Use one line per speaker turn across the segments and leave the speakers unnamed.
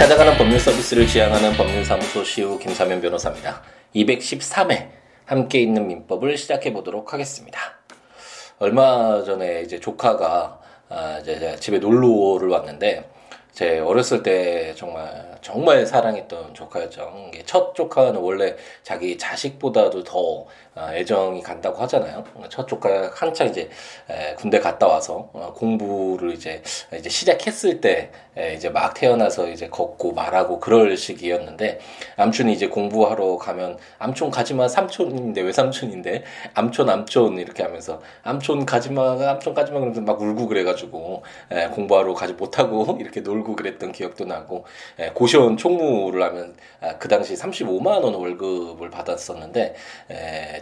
찾아가는 법률 서비스를 지향하는 법률사무소 시우 김사면 변호사입니다. 213회 함께 있는 민법을 시작해 보도록 하겠습니다. 얼마 전에 이제 조카가 아, 이제 집에 놀러를 왔는데 제 어렸을 때 정말 정말 사랑했던 조카였죠. 첫 조카는 원래 자기 자식보다도 더 아, 애정이 간다고 하잖아요. 첫 조카 한창 이제 군대 갔다 와서 어, 공부를 이제 이제 시작했을 때 이제 막 태어나서 이제 걷고 말하고 그럴 시기였는데 암촌이 이제 공부하러 가면 암촌 가지마 삼촌인데 왜 삼촌인데 암촌 암촌 이렇게 하면서 암촌 가지마 암촌 가지마 그러면서 막 울고 그래가지고 공부하러 가지 못하고 이렇게 놀고 그랬던 기억도 나고 고시원 총무를 하면 아, 그 당시 35만 원 월급을 받았었는데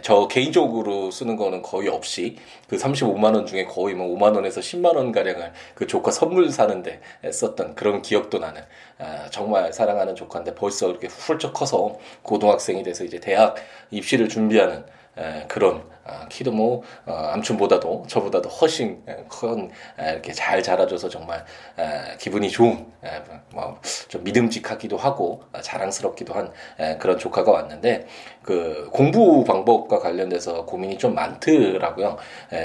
저 개인적으로 쓰는 거는 거의 없이 그 35만 원 중에 거의 뭐 5만 원에서 10만 원 가량을 그 조카 선물 사는데 썼던 그런 기억도 나는 아, 정말 사랑하는 조카인데 벌써 이렇게 훌쩍 커서 고등학생이 돼서 이제 대학 입시를 준비하는 그런 아, 키도 뭐 어, 암촌보다도 저보다도 훨씬 큰 이렇게 잘 자라줘서 정말 기분이 좋은 뭐좀 믿음직하기도 하고 아, 자랑스럽기도 한 그런 조카가 왔는데 그 공부 방법과 관련돼서 고민이 좀 많더라고요.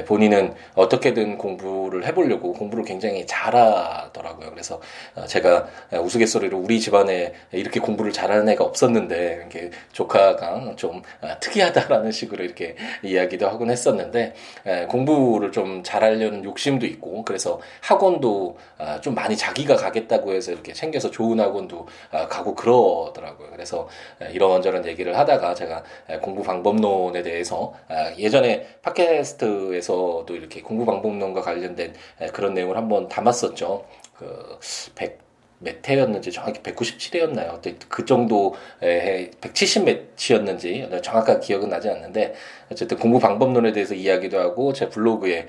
본인은 어떻게든 공부를 해보려고 공부를 굉장히 잘하더라고요. 그래서 어, 제가 우스갯소리로 우리 집안에 이렇게 공부를 잘하는 애가 없었는데 이렇게 조카가 좀 아, 특이하다라는 식으로 이렇게 이야기 이야기도 하곤 했었는데 에, 공부를 좀 잘하려는 욕심도 있고 그래서 학원도 아, 좀 많이 자기가 가겠다고 해서 이렇게 챙겨서 좋은 학원도 아, 가고 그러더라고요. 그래서 에, 이런저런 얘기를 하다가 제가 에, 공부 방법론에 대해서 아, 예전에 팟캐스트에서도 이렇게 공부 방법론과 관련된 에, 그런 내용을 한번 담았었죠. 그 100, 몇 회였는지 정확히 197회였나요? 그 정도에 170 몇이었는지 정확한 기억은 나지 않는데 어쨌든 공부 방법론에 대해서 이야기도 하고 제 블로그에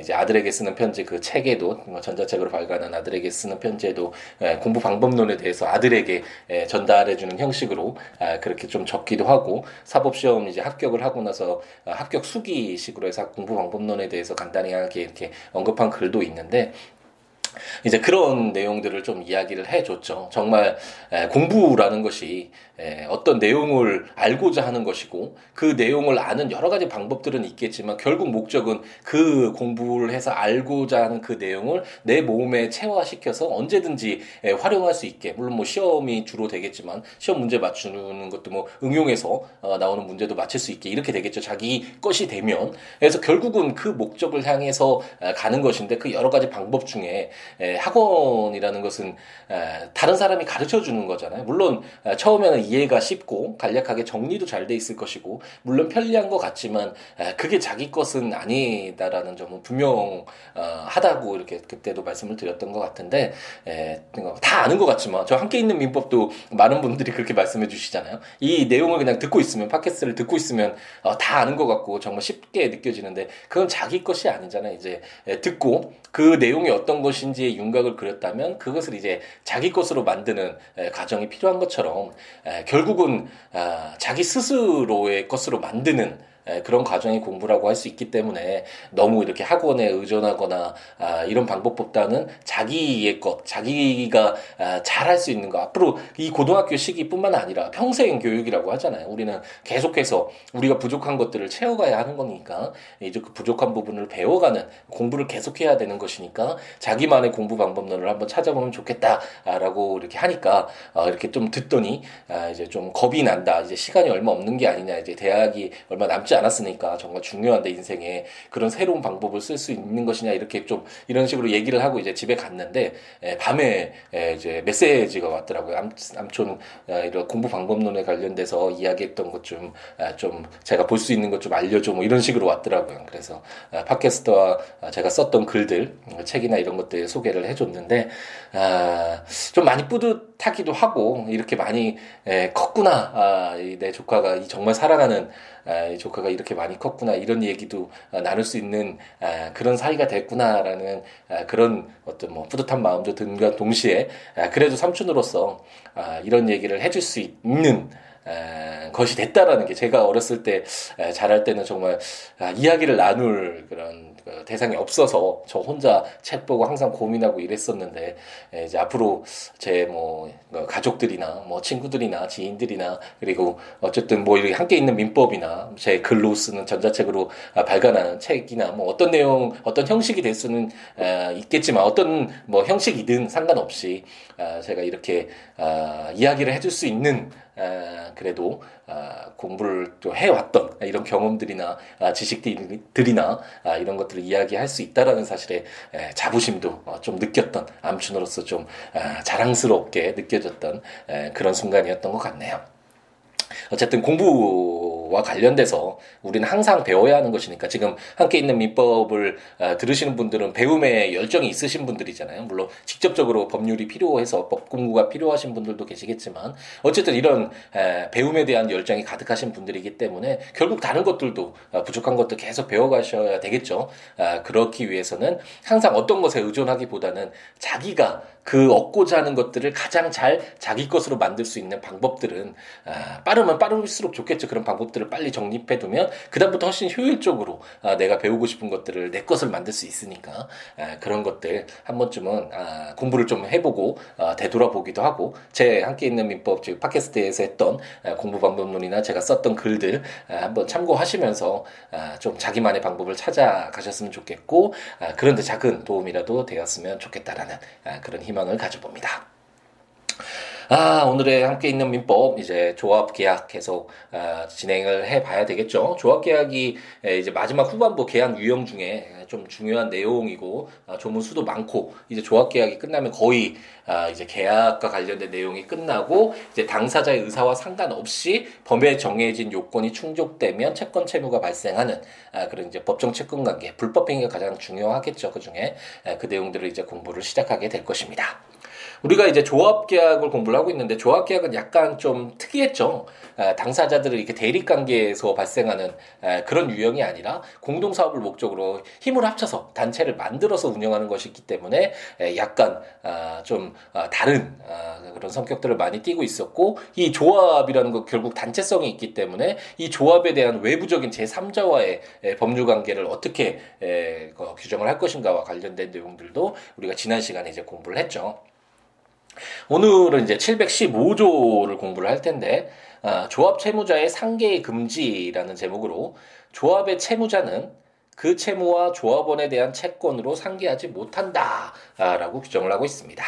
이제 아들에게 쓰는 편지 그 책에도 뭐 전자책으로 발간한 아들에게 쓰는 편지에도 공부 방법론에 대해서 아들에게 전달해주는 형식으로 아, 그렇게 좀 적기도 하고 사법 시험 이제 합격을 하고 나서 아, 합격 수기식으로 해서 공부 방법론에 대해서 간단히 이렇게 언급한 글도 있는데 이제 그런 내용들을 좀 이야기를 해줬죠. 정말 공부라는 것이 어떤 내용을 알고자 하는 것이고 그 내용을 아는 여러 가지 방법들은 있겠지만 결국 목적은 그 공부를 해서 알고자 하는 그 내용을 내 몸에 체화시켜서 언제든지 활용할 수 있게 물론 뭐 시험이 주로 되겠지만 시험 문제 맞추는 것도 뭐 응용해서 어, 나오는 문제도 맞출 수 있게 이렇게 되겠죠. 자기 것이 되면 그래서 결국은 그 목적을 향해서 가는 것인데 그 여러 가지 방법 중에 학원이라는 것은 다른 사람이 가르쳐 주는 거잖아요. 물론 처음에는 이해가 쉽고 간략하게 정리도 잘 돼 있을 것이고 물론 편리한 것 같지만 그게 자기 것은 아니다라는 점은 분명하다고 이렇게 그때도 말씀을 드렸던 것 같은데 다 아는 것 같지만 저 함께 있는 민법도 많은 분들이 그렇게 말씀해 주시잖아요. 이 내용을 그냥 듣고 있으면 팟캐스트를 듣고 있으면 어, 다 아는 것 같고 정말 쉽게 느껴지는데 그건 자기 것이 아니잖아요. 이제 듣고 그 내용이 어떤 것인지의 윤곽을 그렸다면 그것을 이제 자기 것으로 만드는 과정이 필요한 것처럼 결국은 아, 자기 스스로의 것으로 만드는 그런 과정이 공부라고 할 수 있기 때문에 너무 이렇게 학원에 의존하거나 아, 이런 방법보다는 자기의 것, 자기가 아, 잘할 수 있는 거 앞으로 이 고등학교 시기뿐만 아니라 평생 교육이라고 하잖아요. 우리는 계속해서 우리가 부족한 것들을 채워가야 하는 거니까 이제 그 부족한 부분을 배워가는 공부를 계속해야 되는 것이니까 자기만의 공부 방법론을 한번 찾아보면 좋겠다라고 이렇게 하니까 어, 이렇게 좀 듣더니 이제 좀 겁이 난다. 이제 시간이 얼마 없는 게 아니냐. 이제 대학이 얼마 남지 않았으니까 정말 중요한데 인생에 그런 새로운 방법을 쓸 수 있는 것이냐 이렇게 좀 이런 식으로 얘기를 하고 이제 집에 갔는데 에, 밤에 에, 이제 메시지가 왔더라고요. 암, 암촌 에, 이런 공부 방법론에 관련돼서 이야기했던 것좀좀 제가 볼 수 있는 것 좀 알려줘 뭐 이런 식으로 왔더라고요. 그래서 아, 팟캐스트와 제가 썼던 글들 책이나 이런 것들 소개를 해줬는데 아, 좀 많이 뿌듯하기도 하고 이렇게 많이 에, 컸구나 아, 내 조카가 정말 사랑하는 아, 조카가 이렇게 많이 컸구나 이런 얘기도 아, 나눌 수 있는 아, 그런 사이가 됐구나라는 그런 어떤 뭐 뿌듯한 마음도 든과 동시에 그래도 삼촌으로서 이런 얘기를 해줄 수 있는 에, 것이 됐다라는 게 제가 어렸을 때 에, 잘할 때는 정말 아, 이야기를 나눌 그런 그 대상이 없어서 저 혼자 책 보고 항상 고민하고 이랬었는데 에, 이제 앞으로 제뭐 뭐 가족들이나 뭐 친구들이나 지인들이나 그리고 어쨌든 뭐 이렇게 함께 있는 민법이나 제 글로 쓰는 전자책으로 아, 발간하는 책이나 뭐 어떤 내용 어떤 형식이 될 수는 에, 있겠지만 어떤 뭐 형식이든 상관없이 아, 제가 이렇게 아, 이야기를 해줄 수 있는 아, 그래도 아, 공부를 또 해왔던 이런 경험들이나 아, 지식들이나 아, 이런 것들을 이야기할 수 있다라는 사실에 에, 자부심도 어, 좀 느꼈던 암춘으로서 좀 아, 자랑스럽게 느껴졌던 에, 그런 순간이었던 것 같네요. 어쨌든 공부 와 관련돼서 우리는 항상 배워야 하는 것이니까 지금 함께 있는 민법을 어, 들으시는 분들은 배움에 열정이 있으신 분들이잖아요. 물론 직접적으로 법률이 필요해서 법 공부가 필요하신 분들도 계시겠지만 어쨌든 이런 에, 배움에 대한 열정이 가득하신 분들이기 때문에 결국 다른 것들도 어, 부족한 것도 계속 배워가셔야 되겠죠. 아, 그렇기 위해서는 항상 어떤 것에 의존하기보다는 자기가 그 얻고자 하는 것들을 가장 잘 자기 것으로 만들 수 있는 방법들은 아, 빠르면 빠를수록 좋겠죠. 그런 방법들 을 빨리 정립해 두면 그다음부터 훨씬 효율적으로 아, 내가 배우고 싶은 것들을 내 것을 만들 수 있으니까 아, 그런 것들 한 번쯤은 아, 공부를 좀 해보고 아, 되돌아보기도 하고 제 함께 있는 민법 즉 팟캐스트에서 했던 아, 공부 방법론이나 제가 썼던 글들 아, 한번 참고하시면서 아, 좀 자기만의 방법을 찾아가셨으면 좋겠고 아, 그런데 작은 도움이라도 되었으면 좋겠다라는 아, 그런 희망을 가져봅니다. 아, 오늘의 함께 있는 민법, 이제 조합 계약 계속, 아, 진행을 해 봐야 되겠죠. 조합 계약이 이제 마지막 후반부 계약 유형 중에 좀 중요한 내용이고, 아, 조문 수도 많고, 이제 조합 계약이 끝나면 거의, 아, 이제 계약과 관련된 내용이 끝나고, 이제 당사자의 의사와 상관없이 범위에 정해진 요건이 충족되면 채권 채무가 발생하는, 아, 그런 이제 법정 채권 관계, 불법 행위가 가장 중요하겠죠. 그 중에, 그 내용들을 이제 공부를 시작하게 될 것입니다. 우리가 이제 조합 계약을 공부를 하고 있는데 조합 계약은 약간 좀 특이했죠. 당사자들을 이렇게 대립 관계에서 발생하는 그런 유형이 아니라 공동 사업을 목적으로 힘을 합쳐서 단체를 만들어서 운영하는 것이기 때문에 약간 아, 좀 아, 다른 아, 그런 성격들을 많이 띠고 있었고 이 조합이라는 거 결국 단체성이 있기 때문에 이 조합에 대한 외부적인 제3자와의 법률 관계를 어떻게 규정을 할 것인가와 관련된 내용들도 우리가 지난 시간에 이제 공부를 했죠. 오늘은 이제 715조를 공부를 할 텐데 아, 조합 채무자의 상계 금지라는 제목으로 조합의 채무자는 그 채무와 조합원에 대한 채권으로 상계하지 못한다라고 규정을 하고 있습니다.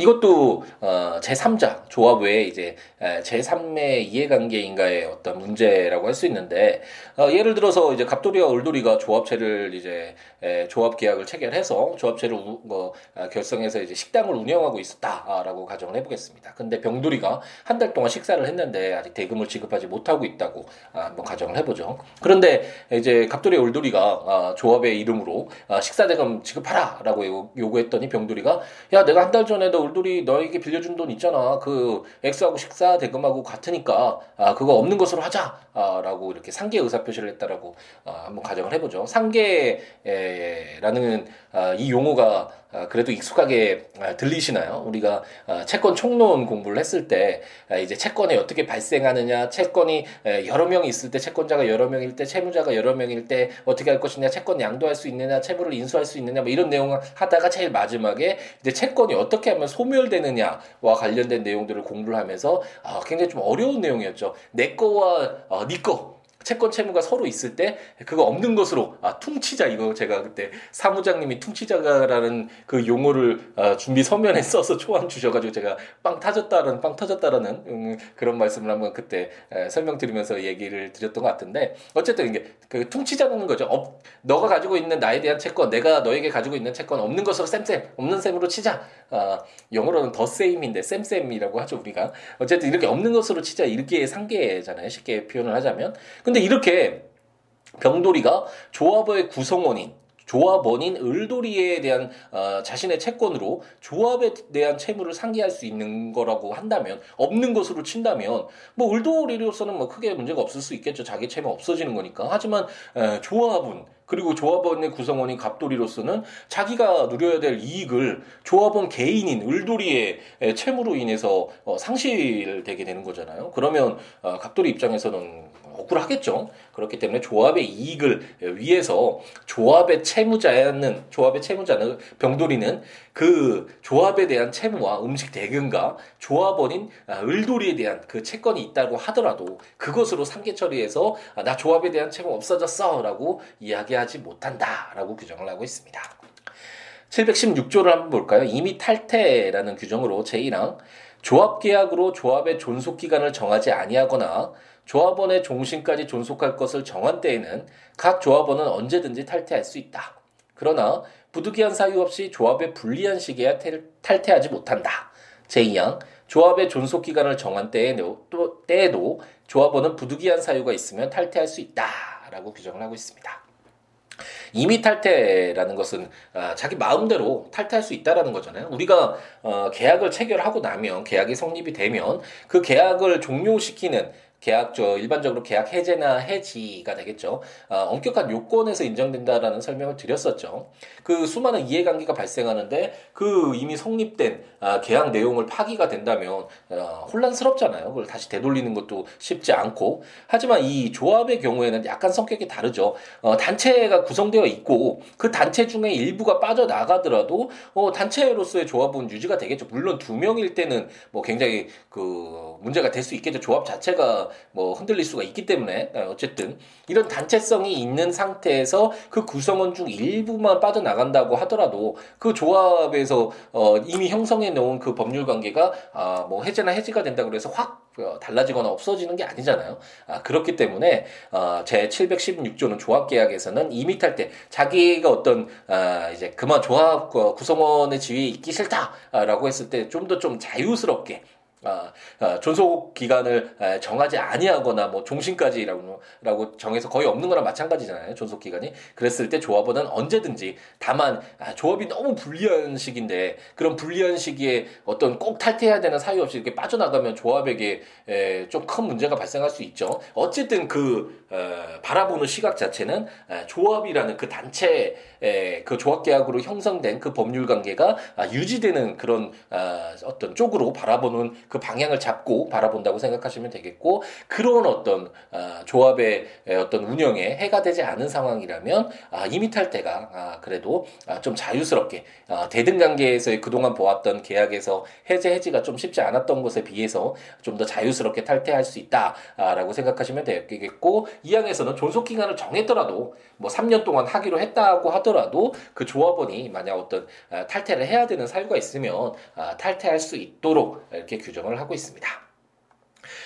이것도 어, 제3자 조합 외에 이제 제3의 이해관계인가의 어떤 문제라고 할 수 있는데 어, 예를 들어서 이제 갑돌이와 을돌이가 조합체를 이제 에, 조합 계약을 체결해서 조합체를 우, 뭐 아, 결성해서 이제 식당을 운영하고 있었다라고 가정을 해보겠습니다. 근데 병돌이가 한 달 동안 식사를 했는데 아직 대금을 지급하지 못하고 있다고 아, 한번 가정을 해보죠. 그런데 이제 갑돌이와 을돌이가 아, 조합의 이름으로 아, 식사 대금 지급하라라고 요구했더니 병돌이가 야 내가 한 달 전에도 돌돌이 너에게 빌려준 돈 있잖아. 그 엑스하고 식사 대금하고 같으니까 아 그거 없는 것으로 하자라고 이렇게 상계 의사 표시를 했다라고 아, 한번 가정을 해보죠. 상계라는 아, 이 용어가 아, 그래도 익숙하게 아, 들리시나요? 우리가 아, 채권 총론 공부를 했을 때 이제 채권이 어떻게 발생하느냐, 채권이 여러 명이 있을 때 채권자가 여러 명일 때 채무자가 여러 명일 때 어떻게 할 것이냐, 채권 양도할 수 있느냐, 채무를 인수할 수 있느냐, 뭐 이런 내용을 하다가 제일 마지막에 이제 채권이 어떻게 하면 소멸되느냐와 관련된 내용들을 공부를 하면서 굉장히 좀 어려운 내용이었죠. 내 거와 어, 네 거. 채권 채무가 서로 있을 때 그거 없는 것으로 아 퉁치자 이거 제가 그때 사무장님이 퉁치자라는 그 용어를 아, 준비 서면에 써서 초안 주셔가지고 제가 빵 터졌다라는 빵 터졌다라는 음, 그런 말씀을 한번 그때 에, 설명드리면서 얘기를 드렸던 것 같은데 어쨌든 이게 그 퉁치자는 거죠. 업, 너가 가지고 있는 나에 대한 채권 내가 너에게 가지고 있는 채권 없는 것으로 쌤쌤 없는 셈으로 치자. 아, 영어로는 the same인데 쌤쌤이라고 하죠 우리가 어쨌든 이렇게 없는 것으로 치자 이렇게 상계잖아요 쉽게 표현을 하자면. 근데 이렇게 병돌이가 조합의 구성원인 조합원인 을돌이에 대한 어, 자신의 채권으로 조합에 대한 채무를 상계할 수 있는 거라고 한다면 없는 것으로 친다면 뭐 을돌이로서는 뭐 크게 문제가 없을 수 있겠죠. 자기 채무 없어지는 거니까. 하지만 에, 조합은 그리고 조합원의 구성원인 갑돌이로서는 자기가 누려야 될 이익을 조합원 개인인 을돌이의 채무로 인해서 어, 상실되게 되는 거잖아요. 그러면 어, 갑돌이 입장에서는 억울하겠죠. 그렇기 때문에 조합의 이익을 위해서 조합의 채무자는 조합의 채무자는 병돌이는 그 조합에 대한 채무와 음식 대금과 조합원인 아, 을돌이에 대한 그 채권이 있다고 하더라도 그것으로 상계 처리해서 아, 나 조합에 대한 채무 없어졌어라고 이야기하지 못한다라고 규정을 하고 있습니다. 716조를 한번 볼까요? 이미 탈퇴라는 규정으로 제1항 조합 계약으로 조합의 존속 기간을 정하지 아니하거나 조합원의 종신까지 존속할 것을 정한 때에는 각 조합원은 언제든지 탈퇴할 수 있다. 그러나 부득이한 사유 없이 조합의 불리한 시기에 탈퇴하지 못한다. 제2항 조합의 존속 기간을 정한 때에도, 또, 때에도 조합원은 부득이한 사유가 있으면 탈퇴할 수 있다라고 규정을 하고 있습니다. 이미 탈퇴라는 것은 아, 자기 마음대로 탈퇴할 수 있다라는 거잖아요. 우리가 어, 계약을 체결하고 나면 계약이 성립이 되면 그 계약을 종료시키는 계약 저 일반적으로 계약 해제나 해지가 되겠죠. 어, 엄격한 요건에서 인정된다라는 설명을 드렸었죠. 그 수많은 이해관계가 발생하는데 그 이미 성립된 아, 계약 내용을 파기가 된다면 어, 혼란스럽잖아요. 그걸 다시 되돌리는 것도 쉽지 않고 하지만 이 조합의 경우에는 약간 성격이 다르죠. 어, 단체가 구성되어 있고 그 단체 중에 일부가 빠져나가더라도 어, 단체로서의 조합은 유지가 되겠죠. 물론 두 명일 때는 뭐 굉장히 그 문제가 될 수 있겠죠. 조합 자체가 뭐 흔들릴 수가 있기 때문에 어, 어쨌든 이런 단체성이 있는 상태에서 그 구성원 중 일부만 빠져나간다고 하더라도 그 조합에서 어 이미 형성해 놓은 그 법률 관계가 아 뭐 해제나 해지가 된다 그래서 확 어, 달라지거나 없어지는 게 아니잖아요. 아, 그렇기 때문에 어, 제 716조는 조합 계약에서는 이미 탈때 자기가 어떤 아, 이제 그만 조합 구성원의 지위에 있기 싫다라고 했을 때 좀 더좀 좀 자유스럽게 아, 아, 존속 기간을 정하지 아니하거나 뭐 종신까지라고 라고 정해서 거의 없는 거랑 마찬가지잖아요. 존속 기간이. 그랬을 때 조합원은 언제든지 다만 아, 조합이 너무 불리한 시기인데 그런 불리한 시기에 어떤 꼭 탈퇴해야 되는 사유 없이 이렇게 빠져나가면 조합에게 좀 큰 문제가 발생할 수 있죠. 어쨌든 그 어, 바라보는 시각 자체는 조합이라는 그 단체 그 조합 계약으로 형성된 그 법률 관계가 아, 유지되는 그런 어떤 쪽으로 바라보는 그 방향을 잡고 바라본다고 생각하시면 되겠고 그런 어떤 아, 조합의 어떤 운영에 해가 되지 않은 상황이라면 아, 이미탈 때가 아, 그래도 아, 좀 자유스럽게 아, 대등 관계에서의 그동안 보았던 계약에서 해제 해지가 좀 쉽지 않았던 것에 비해서 좀 더 자유스럽게 탈퇴할 수 있다라고 생각하시면 되겠고 이 항에서는 존속 기간을 정했더라도 뭐 3년 동안 하기로 했다고 하더라도 그 조합원이 만약 어떤 아, 탈퇴를 해야 되는 사유가 있으면 아, 탈퇴할 수 있도록 이렇게 규정 규정을 하고 있습니다.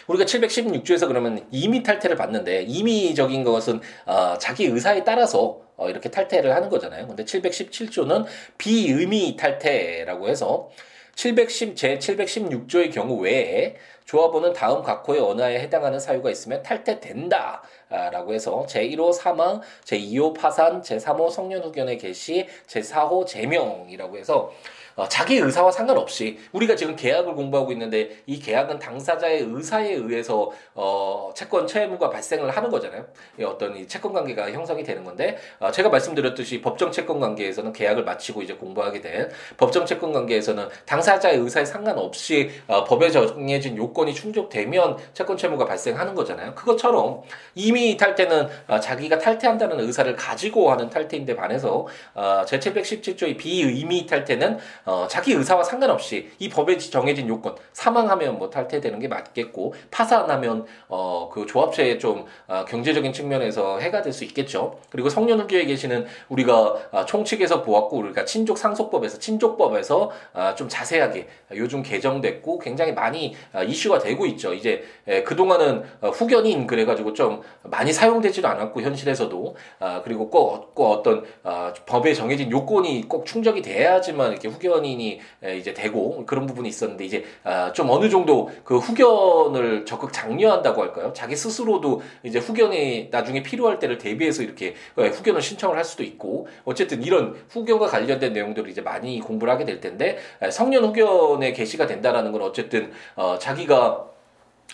우리가 716조에서 그러면 임의 탈퇴를 받는데 임의적인 것은 어, 자기 의사에 따라서 어, 이렇게 탈퇴를 하는 거잖아요. 근데 717조는 비의미 탈퇴라고 해서 710, 제 716조의 경우 외에 조합원은 다음 각호의 언어에 해당하는 사유가 있으면 탈퇴된다. 라고 해서 제1호 사망, 제2호 파산, 제3호 성년 후견의 개시, 제4호 제명이라고 해서 어, 자기 의사와 상관없이 우리가 지금 계약을 공부하고 있는데 이 계약은 당사자의 의사에 의해서 어, 채권 채무가 발생을 하는 거잖아요. 어떤 이 채권 관계가 형성이 되는 건데 어, 제가 말씀드렸듯이 법정 채권 관계에서는 계약을 마치고 이제 공부하게 된 법정 채권 관계에서는 당사자의 의사에 상관없이 어, 법에 정해진 요건이 충족되면 채권 채무가 발생하는 거잖아요. 그것처럼 이미 탈퇴는 어, 자기가 탈퇴한다는 의사를 가지고 하는 탈퇴인데 반해서 어, 제717조의 비의미 탈퇴는 어, 자기 의사와 상관없이 이 법에 정해진 요건 사망하면 뭐 탈퇴되는 게 맞겠고 파산하면 어, 그 조합체에 좀 어, 경제적인 측면에서 해가 될 수 있겠죠. 그리고 성년후기에 계시는 우리가 어, 총칙에서 보았고 우리가 친족 상속법에서 친족법에서 어, 좀 자세하게 요즘 개정됐고 굉장히 많이 어, 이슈가 되고 있죠. 이제 에, 그동안은 어, 후견인 그래가지고 좀 많이 사용되지도 않았고 현실에서도 어, 그리고 꼭, 꼭 어떤 어, 법에 정해진 요건이 꼭 충족이 돼야지만 이렇게 후견 후견인이 이제 되고 그런 부분이 있었는데 이제 아, 좀 어느 정도 그 후견을 적극 장려한다고 할까요? 자기 스스로도 이제 후견이 나중에 필요할 때를 대비해서 이렇게 후견을 신청을 할 수도 있고 어쨌든 이런 후견과 관련된 내용들을 이제 많이 공부를 하게 될 텐데 성년 후견에 게시가 된다라는 건 어쨌든 어, 자기가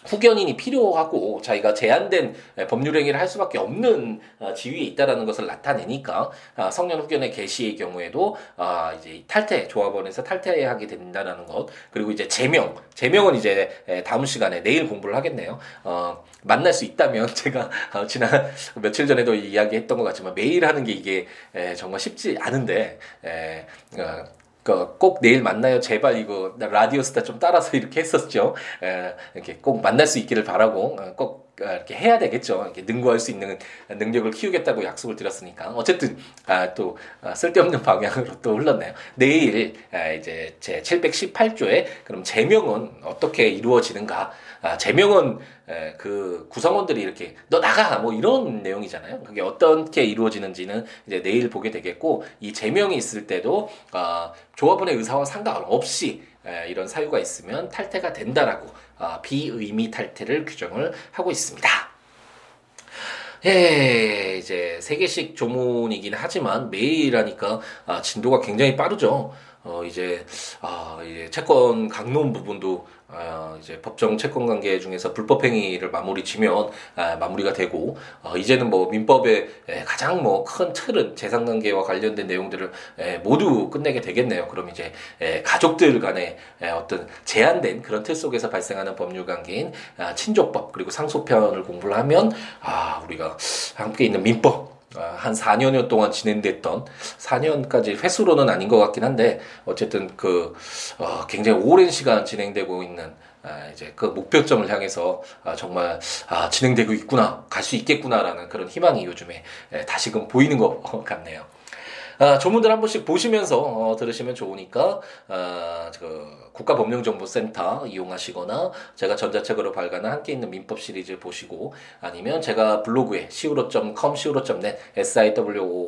후견인이 필요하고 자기가 제한된 법률 행위를 할 수밖에 없는 어, 지위에 있다라는 것을 나타내니까 아, 성년 후견의 개시의 경우에도 아, 이제 탈퇴 조합원에서 탈퇴하게 된다라는 것 그리고 이제 제명 제명은 이제 다음 시간에 내일 공부를 하겠네요. 어, 만날 수 있다면 제가 어, 지난 며칠 전에도 이야기했던 것 같지만 매일 하는 게 이게 정말 쉽지 않은데 그 꼭 내일 만나요 제발 이거 라디오스타 좀 따라서 이렇게 했었죠. 에, 이렇게 꼭 만날 수 있기를 바라고 어, 꼭 어, 이렇게 해야 되겠죠. 이렇게 능구할 수 있는 능력을 키우겠다고 약속을 드렸으니까 어쨌든 아, 또 아, 쓸데없는 방향으로 또 흘렀네요. 내일 아, 이제 제 718조에 그럼 제명은 어떻게 이루어지는가? 아, 제명은 에, 그 구성원들이 이렇게 너 나가 뭐 이런 내용이잖아요. 그게 어떻게 이루어지는지는 이제 내일 보게 되겠고 이 제명이 있을 때도 아, 조합원의 의사와 상관없이 에, 이런 사유가 있으면 탈퇴가 된다라고 아, 비의미 탈퇴를 규정을 하고 있습니다. 예, 이제 세 개씩 조문이긴 하지만 매일 하니까 아, 진도가 굉장히 빠르죠. 어, 이제, 아, 이제 채권 강론 부분도 어, 이제 법정 채권 관계 중에서 불법 행위를 마무리 지면 아, 마무리가 되고 어, 이제는 뭐 민법의 에, 가장 뭐 큰 틀은 재산 관계와 관련된 내용들을 에, 모두 끝내게 되겠네요. 그럼 이제 에, 가족들 간의 에, 어떤 제한된 그런 틀 속에서 발생하는 법률 관계인 아, 친족법 그리고 상속편을 공부를 하면 아 우리가 함께 있는 민법 아, 한 4년여 동안 진행됐던 4년까지 횟수로는 아닌 것 같긴 한데 어쨌든 그 어, 굉장히 오랜 시간 진행되고 있는 아, 이제 그 목표점을 향해서 아, 정말 아, 진행되고 있구나 갈 수 있겠구나라는 그런 희망이 요즘에 에, 다시금 보이는 것 같네요. 아, 조문들 한 번씩 보시면서 어, 들으시면 좋으니까 아, 그 국가법령정보센터 이용하시거나 제가 전자책으로 발간한 함께 있는 민법 시리즈 보시고 아니면 제가 블로그에 siwo.com, siwo.net, siwoolaw.com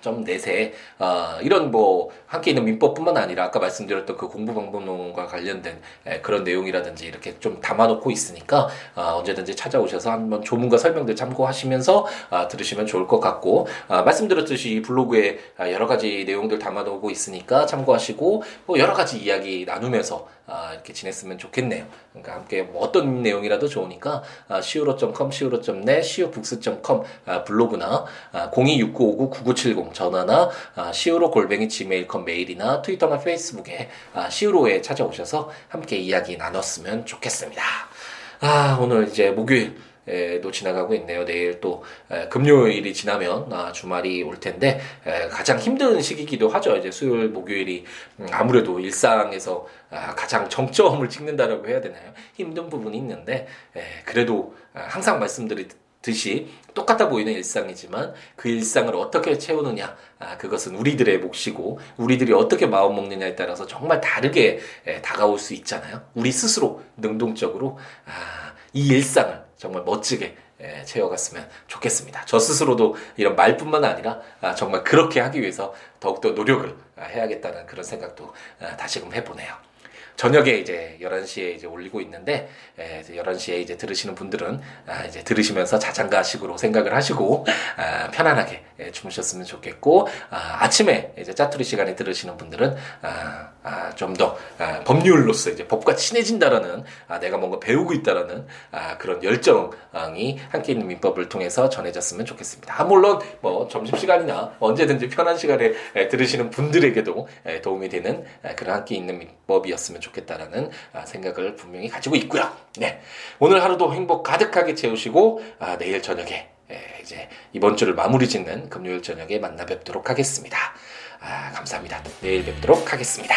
점 넷에 어, 이런 뭐 함께 있는 민법뿐만 아니라 아까 말씀드렸던 그 공부 방법론과 관련된 에, 그런 내용이라든지 이렇게 좀 담아놓고 있으니까 어, 언제든지 찾아오셔서 한번 조문과 설명들 참고하시면서 어, 들으시면 좋을 것 같고 어, 말씀드렸듯이 블로그에 여러 가지 내용들 담아놓고 있으니까 참고하시고 뭐 여러 가지 이야기 나누면서 아, 이렇게 지냈으면 좋겠네요. 그러니까 함께 뭐 어떤 내용이라도 좋으니까 아, siwo.com, siwo.net, siwobooks.com 아, 블로그나 아, 026959-9970 전화나 아, siwo 골뱅이 gmail.com 메일이나 트위터나 페이스북에 아, siwo에 찾아오셔서 함께 이야기 나눴으면 좋겠습니다. 아 오늘 이제 목요일 도 지나가고 있네요. 내일 또 금요일이 지나면 아, 주말이 올 텐데 가장 힘든 시기기도 하죠. 이제 수요일, 목요일이 음, 아무래도 일상에서 아, 가장 정점을 찍는다라고 해야 되나요? 힘든 부분이 있는데 그래도 아, 항상 말씀드리듯이 똑같아 보이는 일상이지만 그 일상을 어떻게 채우느냐 아, 그것은 우리들의 몫이고 우리들이 어떻게 마음 먹느냐에 따라서 정말 다르게 에, 다가올 수 있잖아요. 우리 스스로 능동적으로 아, 이 일상을 정말 멋지게 예, 채워갔으면 좋겠습니다. 저 스스로도 이런 말뿐만 아니라 아, 정말 그렇게 하기 위해서 더욱더 노력을 아, 해야겠다는 그런 생각도 아, 다시금 해보네요. 저녁에 이제 11시에 이제 올리고 있는데, 예, 11시에 이제 들으시는 분들은, 아, 이제 들으시면서 자장가식으로 생각을 하시고, 아, 편안하게 예, 주무셨으면 좋겠고, 아, 아침에 이제 짜투리 시간에 들으시는 분들은, 아, 아, 좀 더 아, 법률로서 이제 법과 친해진다라는 아, 내가 뭔가 배우고 있다라는 아, 그런 열정이 함께 있는 민법을 통해서 전해졌으면 좋겠습니다. 아, 물론 뭐 점심 시간이나 언제든지 편한 시간에 에, 들으시는 분들에게도 에, 도움이 되는 에, 그런 함께 있는 민법이었으면 좋겠다라는 아, 생각을 분명히 가지고 있고요. 네, 오늘 하루도 행복 가득하게 채우시고 아, 내일 저녁에 에, 이제 이번 주를 마무리 짓는 금요일 저녁에 만나 뵙도록 하겠습니다. 아, 감사합니다. 내일 뵙도록 하겠습니다.